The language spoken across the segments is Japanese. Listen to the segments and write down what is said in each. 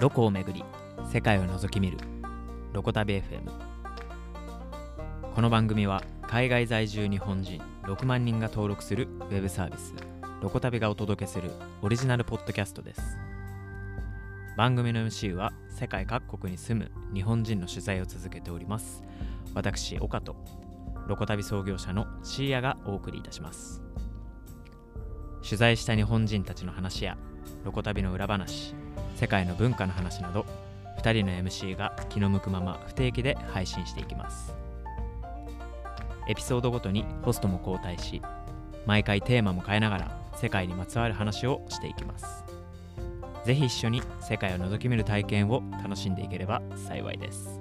ロコをめぐり世界を覗き見るロコ旅 FM この番組は海外在住日本人6万人が登録するウェブサービスロコ旅がお届けするオリジナルポッドキャストです。番組の MC は世界各国に住む日本人の取材を続けております。私岡とロコ旅創業者のシーヤがお送りいたします。取材した日本人たちの話やロコ旅の裏話世界の文化の話など2人の MC が気の向くまま不定期で配信していきます。エピソードごとにホストも交代し毎回テーマも変えながら世界にまつわる話をしていきます。ぜひ一緒に世界を覗き見る体験を楽しんでいければ幸いです。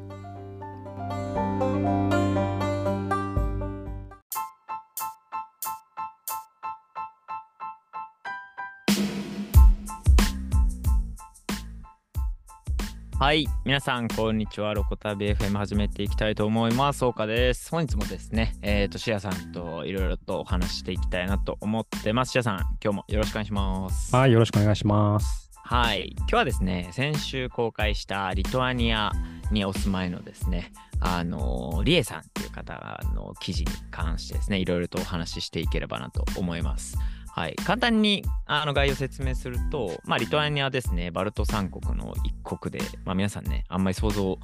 はい皆さんこんにちは。ロコタビ FM 始めていきたいと思います。岡です本日もですねえっ、ー、とシアさんといろいろとお話していきたいなと思ってます。シアさん今日もよろしくお願いします。はいよろしくお願いします。はい今日はですね先週公開したリトアニアにお住まいのですねあのリエさんっていう方の記事に関してですねいろいろとお話ししていければなと思いますはい、簡単にあの概要説明すると、まあ、リトアニアですね、バルト三国の一国で、まあ、皆さんね、あんまり想像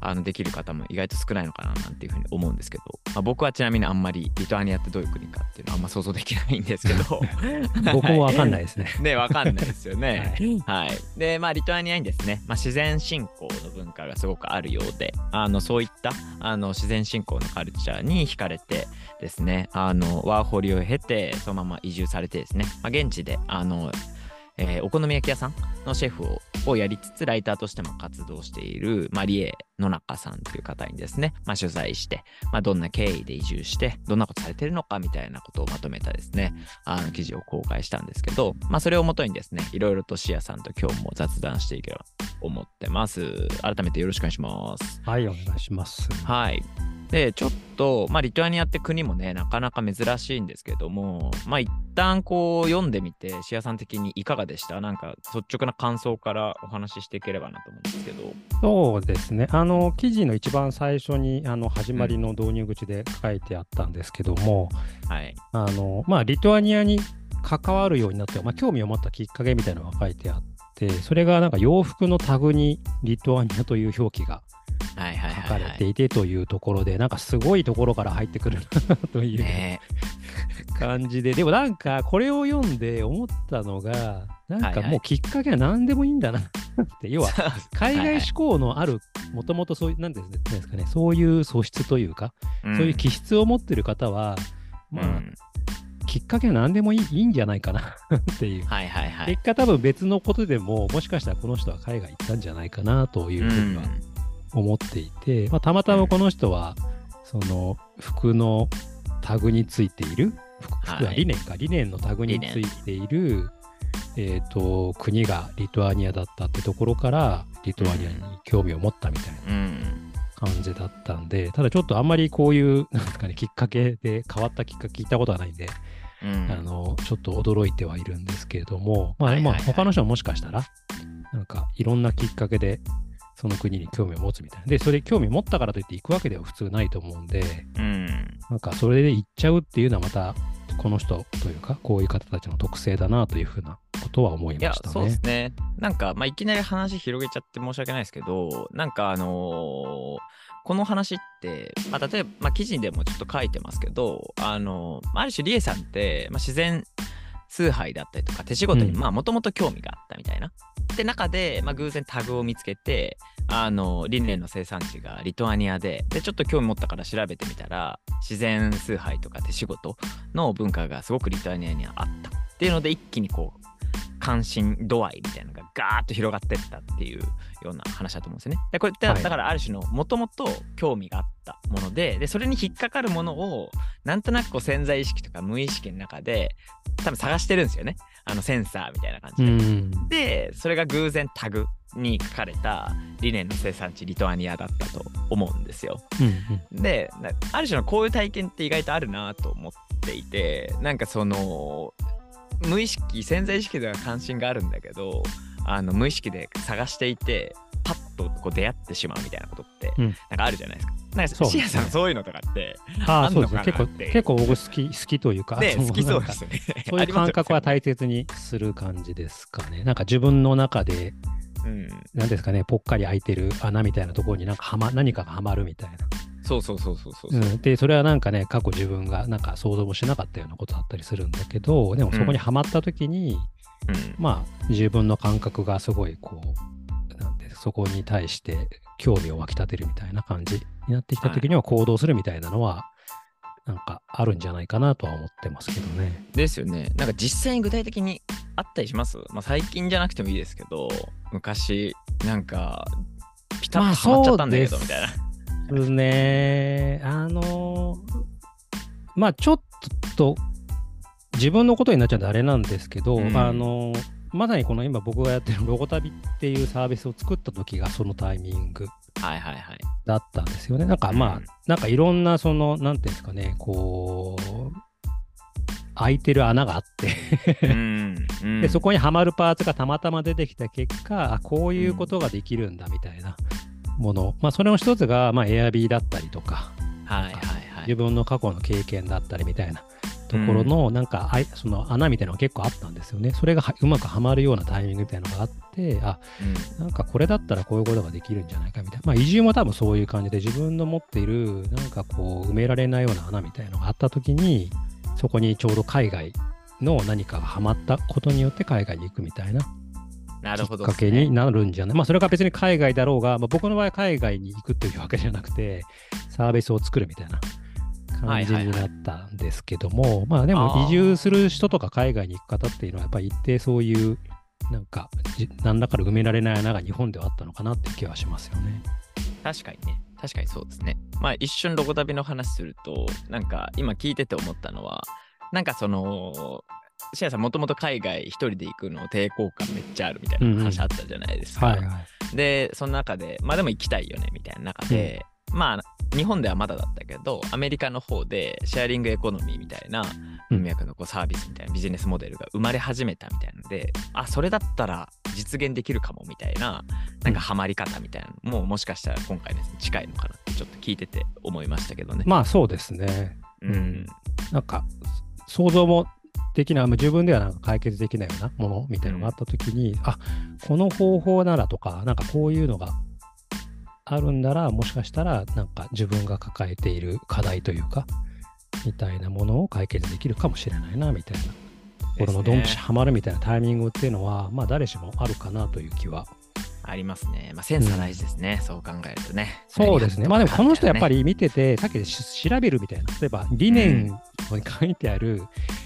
あのできる方も意外と少ないのかななんていうふうに思うんですけど、まあ、僕はちなみにあんまりリトアニアってどういう国かっていうのはあんま想像できないんですけど 僕もわかんないですね。ね、わかんないですよね。はい、はい。で、まあ、リトアニアにですね、まあ、自然信仰の文化がすごくあるようで、あのそういったあの自然信仰のカルチャーに惹かれてですね、あのワーホリを経て、そのまま移住されてですね、まあ、現地であのえー、お好み焼き屋さんのシェフををやりつつ、ライターとしても活動しているマリエ野中さんという方にですね、まあ、取材して、まあ、どんな経緯で移住して、どんなことされてるのかみたいなことをまとめたですね、あの記事を公開したんですけど、まあ、それをもとにですね、いろいろとシアさんと今日も雑談していければと思ってます。改めてよろしくお願いします。はい、お願いします。はい。で、ちょっと、まあ、リトアニアって国もね、なかなか珍しいんですけども、まあ、一旦こう読んでみて、シアさん的にいかがでした？なんか率直な感想からお話ししていければなと思うんですけど。そうですね。あの、記事の一番最初に、あの、始まりの導入口で書いてあったんですけども、うん、はい。あの、まあ、リトアニアに関わるようになって、まあ、興味を持ったきっかけみたいなのが書いてあって、それがなんか洋服のタグにリトアニアという表記が書かれていてというところで、なんかすごいところから入ってくるなという、ね、感じで、でもなんかこれを読んで思ったのが、なんかもうきっかけは何でもいいんだなって。要は海外志向のある、もともとそういう、なんですかね、そういう素質というか、そういう気質を持ってる方は、まあ、きっかけは何でもいいいいんじゃないかなっていう、はいはいはい、結果多分別のことでももしかしたらこの人は海外行ったんじゃないかなというふうには思っていて、まあ、たまたまこの人は、その服のタグについている、服は理念か、はい、理念のタグについている、えーと、国がリトアニアだったってところからリトアニアに興味を持ったみたいな感じだったんで、ただちょっとあんまりこういうなんですか、ね、きっかけで変わったきっかけ聞いたことはないんで、うん、あのちょっと驚いてはいるんですけれども、まあ、まあ他の人はもしかしたらなんかいろんなきっかけでその国に興味を持つみたいな。で、それ興味持ったからといって行くわけでは普通ないと思うんで、うん、なんかそれで行っちゃうっていうのはまた、この人というか、こういう方たちの特性だなというふうなことは思いましたね。そうですね。なんか、まあ、いきなり話広げちゃって申し訳ないですけど、なんかあのー、この話って、まあ、例えば、まあ、記事でもちょっと書いてますけど、あのー、ある種、リエさんって、まあ、自然崇拝だったりとか手仕事にもともと興味があったみたいな。って中で、まあ、偶然タグを見つけてあのリネンの生産地がリトアニアででちょっと興味持ったから調べてみたら自然崇拝とか手仕事の文化がすごくリトアニアにはあったっていうので一気にこう関心度合いみたいなのがガーッと広がってったっていうような話だと思うんですよね。でこれってだからある種のもともと興味があったものででそれに引っかかるものをなんとなくこう潜在意識とか無意識の中で多分探してるんですよねあのセンサーみたいな感じで。でそれが偶然タグに書かれた理念の生産地リトアニアだったと思うんですよ。うんうん、である種のこういう体験って意外とあるなと思っていてなんかその無意識潜在意識では関心があるんだけどあの無意識で探していてパッとこう出会ってしまうみたいなことって、うんなんかあるじゃないですか。なんかシアさんそういうのとかってああ、あんのそうですね。結構、かなって結構僕好き、好きというか、ね好きそうです。そういう感覚は大切にする感じですかね。なんか自分の中で、うん、なんですかね、ぽっかり開いてる穴みたいなところになんかはま、何かがはまるみたいな。そうそうそうそうそう。うん、で、それはなんかね、過去自分がなんか想像もしなかったようなことだったりするんだけど、でもそこにはまった時に、うんまあ、自分の感覚がすごいこう、なんて、そこに対して興味を湧き立てるみたいな感じになってきた時には行動するみたいなのは、なんかあるんじゃないかなとは思ってますけどね。ですよね。なんか実際に具体的にあったりします？まあ最近じゃなくてもいいですけど、昔、なんか、ピタッとはまっちゃったんだけど、まあみたいな。ですね。あのまあちょっと自分のことになっちゃうんであれなんですけど、うんあのまさにこの今僕がやってるロゴ旅っていうサービスを作った時がそのタイミングはいはいはい。だったんですよね。なんかまあ、うんなんかいろんなその、なんていうんですかね、こう、開いてる穴があってうんうんで、そこにはまるパーツがたまたま出てきた結果、あこういうことができるんだみたいなもの。まあ、それの一つが、まあ、Airb だったりとか、はいはいはい自。分の過去の経験だったりみたいなところの、なんかあい、その穴みたいなのが結構あったんですよね。それがはうまくはまるようなタイミングみたいなのがあって、あ、うんなんかこれだったらこういうことができるんじゃないかみたいな。まあ移住も多分そういう感じで自分の持っているなんかこう埋められないような穴みたいなのがあった時にそこにちょうど海外の何かがハマったことによって海外に行くみたいななるほど、かけに。なるんじゃない、まあそれが別に海外だろうが、まあ、僕の場合は海外に行くというわけじゃなくてサービスを作るみたいな感じになったんですけども、まあでも移住する人とか海外に行く方っていうのはやっぱり一定そういうなんかじ何らかの埋められない穴が日本ではあったのかなって気はしますよね。確かにね。確かにそうですね。まあ一瞬ロゴ旅の話すると、なんか今聞いてて思ったのは、なんかその、シアさんもともと海外一人で行くの抵抗感めっちゃあるみたいな話あったじゃないですか。はいはい。で、その中で、まあでも行きたいよねみたいな中で、まあ日本ではまだだったけど、アメリカの方でシェアリングエコノミーみたいなうん文脈のこうサービスみたいなビジネスモデルが生まれ始めたみたいなので、あ、それだったら実現できるかもみたいな、なんかハマり方みたいなのももしかしたら今回ですね近いのかなってちょっと聞いてて思いましたけどね。まあそうですね。うん。なんか想像もできない、まあ自分ではなんか解決できないようなものみたいなのがあったときに、あこの方法ならとか、なんかこういうのがあるんなら、もしかしたらなんか自分が抱えている課題というか、みたいなものを解決できるかもしれないな、みたいな。これのドンピシャハマるみたいなタイミングっていうのは、まあ誰しもあるかなという気はありますね。まあセンサー大事ですね。そう考えるとね。そうですね。まあでもこの人やっぱり。り見てて、さっき調べるみたいな、例えば理念に書いてある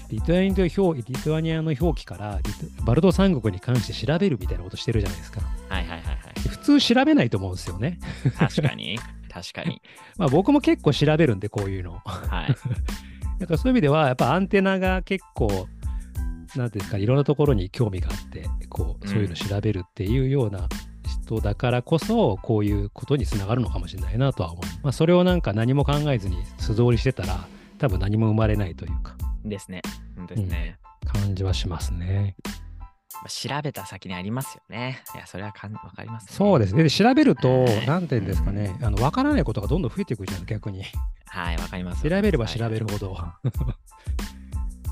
リトアニアの表リトアニアの表記からバルト三国に関して調べるみたいなことしてるじゃないですか。はいはいはいはい。普通調べないと思うんですよね。確かに。確かに。まあ僕も結構調べるんで、こういうの。はい。だからそういう意味では、やっぱアンテナが結構、なんていうんですか、いろんなところに興味があって、こう、そういうの調べるっていうような人だからこそ、こういうことにつながるのかもしれないなとは思う。まあ、それをなんか何も考えずに素通りしてたら、多分何も生まれないというか、ですね。ですね。感じはしますね。まあ調べた先にありますよね。いや、それはかんわかります、ね。そうですね。で調べるとは、いなんていうんですかね、あの、わからないことがどんどん増えていくじゃん、逆に。はい、わかります。調べれば調べる。るほど。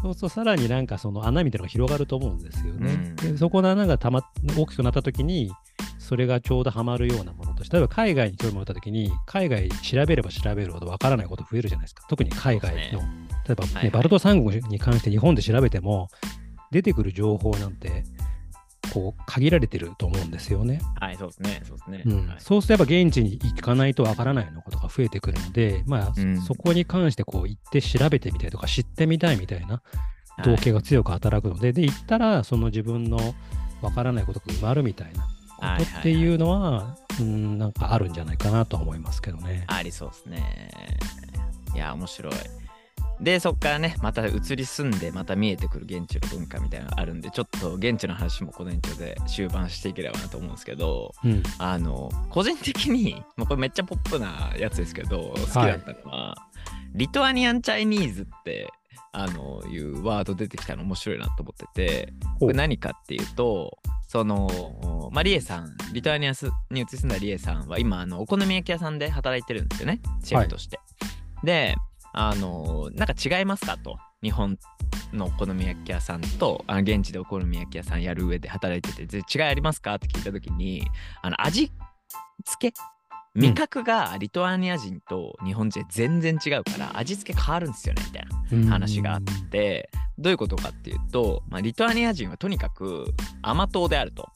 そうするとさらになんかその穴みたいなのが広がると思うんですよね。うんでそこの穴がたま大きくなった時にそれがちょうどはまるようなものとして例えば海外に興味を持った時に海外調べれば調べるほどわからないこと増えるじゃないですか。特に海外の。そう例えば、ねはいはいバルト三国に関して日本で調べても出てくる情報なんてこう限られてると思うんですよね。はい、そうですね。そうですね。うんはいそうすれば現地に行かないとわからないようなことが増えてくるので、まあ、うんそそこに関してこう行って調べてみたいとか知ってみたいみたいな動機が強く働くので、で、行ったらその自分のわからないことが埋まるみたいなことっていうのは、うん、なんかあるんじゃないかなとは思いますけどね。ありそうですね。いや、面白い。で、そっからね、また移り住んで、また見えてくる現地の文化みたいなのがあるんで、ちょっと現地の話もこの延長で終盤していければなと思うんですけど、うん、あの、個人的に、まあ、これめっちゃポップなやつですけど、好きだったのは、リトアニアンチャイニーズって、あの、いうワード出てきたの面白いなと思ってて、これ何かっていうと、その、まあ、リエさん、リトアニアに移り住んだリエさんは今、あのお好み焼き屋さんで働いてるんですよね、シェフとして。で、あの、なんか違いますかと。日本のお好み焼き屋さんとあの現地でお好み焼き屋さんやる上で働いてて違いありますか？って聞いた時にあの味付け味覚がリトアニア人と日本人全然違うから味付け変わるんですよねみたいな話があってどういうことかっていうと、まあ、リトアニア人はとにかく甘党であると、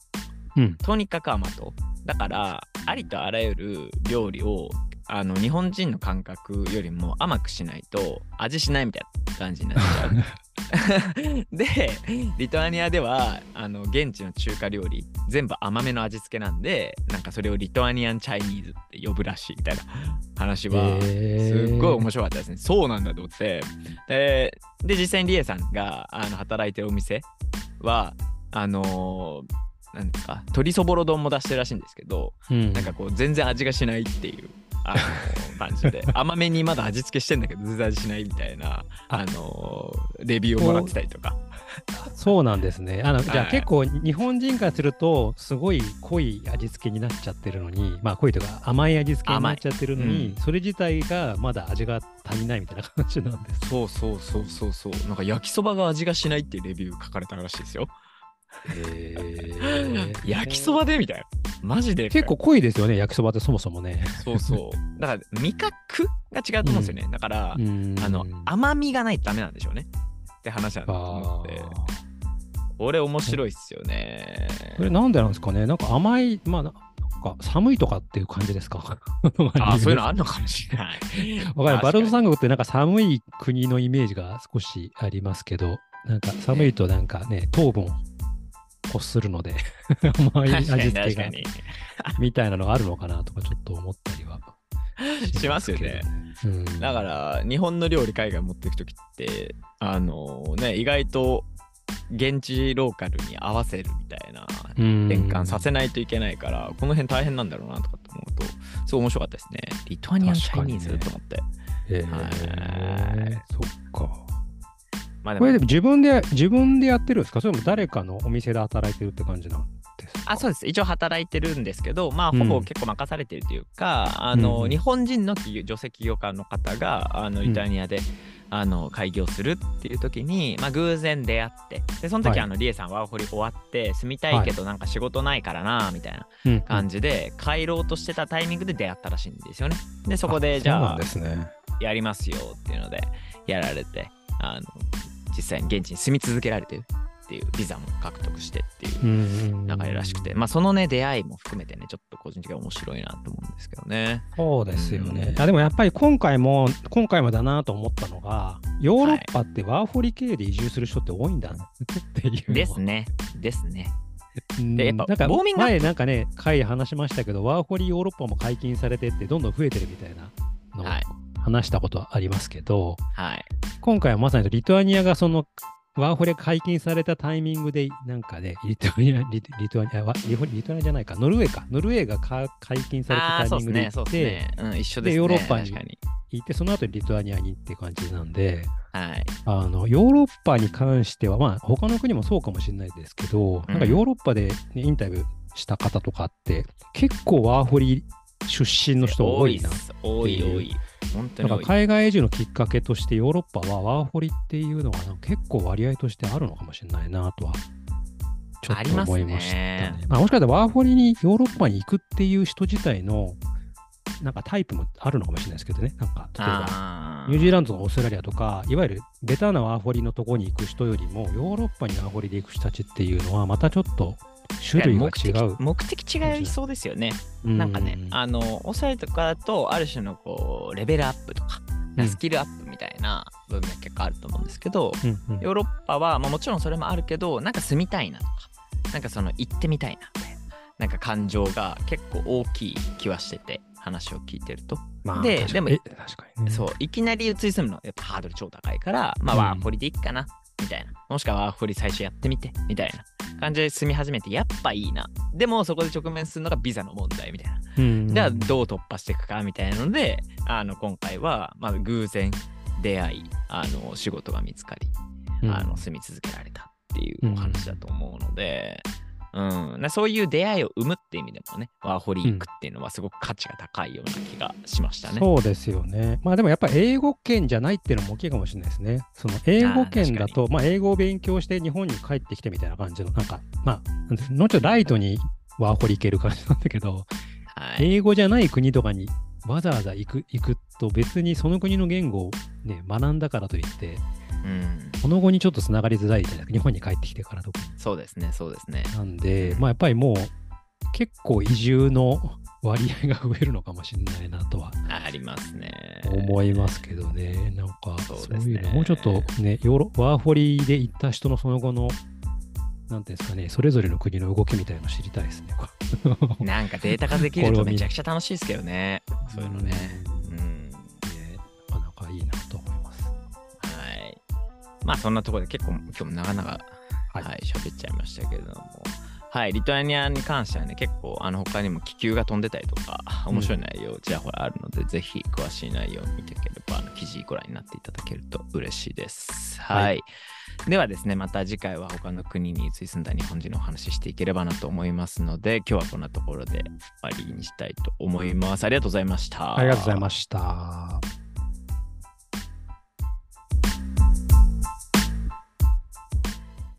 うん、とにかく甘党。だからありとあらゆる料理をあの日本人の感覚よりも甘くしないと味しないみたいな感じになっちゃう。でリトアニアではあの現地の中華料理全部甘めの味付けなんでなんかそれをリトアニアンチャイニーズって呼ぶらしいみたいな話はすっごい面白かったですね。そうなんだと思ってでで実際にリエさんがあの働いてるお店はあのー、なんですか鶏そぼろ丼も出してるらしいんですけど、うん、なんかこう全然味がしないっていうあの感じで甘めにまだ味付けしてんだけど全然味しないみたいなあのレビューをもらってたりとか。そうなんですね。あのじゃあ結構日本人からするとすごい濃い味付けになっちゃってるのにまあ濃いというか甘い味付けになっちゃってるのに、うん、それ自体がまだ味が足りないみたいな感じなんです。そうそうそうそうそう。なんか焼きそばが味がしないっていうレビュー書かれたらしいですよ。えー、焼きそばで？みたいな。マジで。結構濃いですよね、焼きそばってそもそもね。そうそう。だから味覚が違うと思うんですよね。うん、だから、あの甘みがないとダメなんでしょうね。って話なんだと思って。これ面白いっすよね。これなんでなんですかねなんか甘い、まあ、なんか寒いとかっていう感じですか？あそういうの あるのかもしれない。わかる。バルト三国ってなんか寒い国のイメージが少しありますけど、なんか寒いとなんかね、糖分欲するので 甘い味付けがみたいなのがあるのかなとかちょっと思ったりは しますよね。うん、だから日本の料理海外持っていく時ってあのね意外と現地ローカルに合わせるみたいな転換させないといけないから、この辺大変なんだろうなとかと思うとすごい面白かったですね。リトアニアンチャイニーズ、と思って。えー、はい、そっか。まあでもこれでも自分で、自分でやってるんですか？それとも誰かのお店で働いてるって感じなんですか？あそうです。一応働いてるんですけど、まあ、ほぼ結構任されてるというか、うん、あの、うん、日本人の女性起業家の方が、あの、イタリアで、うん、あの開業するっていう時に、まあ、偶然出会ってでその時、はい、あのリエさんワーホリ終わって住みたいけどなんか仕事ないからなみたいな感じで、帰ろうとしてたタイミングで出会ったらしいんですよね。でそこでじゃあ、ね、やりますよっていうのでやられてあの実際に現地に住み続けられてるっていうビザも獲得してっていう流れらしくて、まあそのね出会いも含めてねちょっと個人的に面白いなと思うんですけどね。そうですよね。うん、あでもやっぱり今回も今回もだなと思ったのがヨーロッパってワーホリ系で移住する人って多いんだなっていう、ですね。ですね。でやっぱなんか前なんかね回話しましたけどワーホリヨーロッパも解禁されてってどんどん増えてるみたいなのを話したことはありますけど、はい、今回はまさにリトアニアがそのワーホリ解禁されたタイミングで、なんかね、リトアニア、リリトアニア、リリトアニアじゃないか、ノルウェーか、ノルウェーが解禁されたタイミングで行って、ねね。うん、一緒で、ね、ヨーロッパに行って、その後リトアニアにって感じなんで、はい、あのヨーロッパに関しては、まあ、他の国もそうかもしれないですけど、うん、なんかヨーロッパで、ね、インタビューした方とかって、結構ワーホリ出身の人多いな多い多い。本当にだから海外移住のきっかけとしてヨーロッパはワーホリっていうのが結構割合としてあるのかもしれないなとはちょっと思いましたね。あまあ、もしかしたらワーホリにヨーロッパに行くっていう人自体のなんかタイプもあるのかもしれないですけどね。なんか例えばニュージーランドとかオーストラリアとかいわゆるベタなワーホリのとこに行く人よりもヨーロッパにワーホリで行く人たちっていうのはまたちょっと種類が違う。目的違いそうですよね。なんかね、あの、オサイとかだと、ある種のこう、レベルアップとか、スキルアップみたいな文脈結構あると思うんですけど、うんうん、ヨーロッパは、まあ、もちろんそれもあるけど、なんか住みたいなとか、なんかその行ってみたいなみたいな、なんか感情が結構大きい気はしてて、話を聞いてると。まあ、で、でも、ね、そう、いきなり移り住むのやっぱハードル超高いから、まあ、ワーホリでいっかな、みたいな。もしくはワーホリ最初やってみて、みたいな。感じで住み始めて、やっぱいいな。でも、そこで直面するのがビザの問題みたいな。うん、じゃあ、どう突破していくかみたいなので、あの今回は、まあ、偶然出会い、あの仕事が見つかり、あの住み続けられたっていうお話だと思うので、うん、なそういう出会いを生むって意味でもね、ワーホリークっていうのはすごく価値が高いような気がしましたね。そうですよね。まあでもやっぱ英語圏じゃないっていうのも大きいかもしれないですね。その英語圏だと、まあ英語を勉強して日本に帰ってきてみたいな感じの、なんか、まあ、もうちょっとライトにワーホリ行ける感じなんだけど、はい、英語じゃない国とかにわざわざ行く行くと別にその国の言語をね、学んだからといって、うん、その後にちょっとつながりづらいじゃないですか。日本に帰ってきてからとか。そうですね、そうですね。なんで、まあやっぱりもう結構移住の割合が増えるのかもしれないなとはありますね。思いますけどね。なんかそういうの、もうちょっとね、ヨーロワーホリで行った人のその後の、なんていうんですかね、それぞれの国の動きみたいなの知りたいですね。なんかデータ化できるとめちゃくちゃ楽しいですけどね。そういうのね。うん。ねなかなかいいなと。まあそんなところで結構今日も長々、ははいい、喋、っちゃいましたけれども。はい、リトアニアに関してはね、結構あの他にも気球が飛んでたりとか、面白い内容、ちらほらあるので、ぜひ詳しい内容を見ていければ、あの記事ご覧になっていただけると嬉しいです。はい。はいではですね、また次回は他の国に移り住んだ日本人のお話ししていければなと思いますので、今日はこんなところで終わりにしたいと思います。ありがとうございました。ありがとうございました。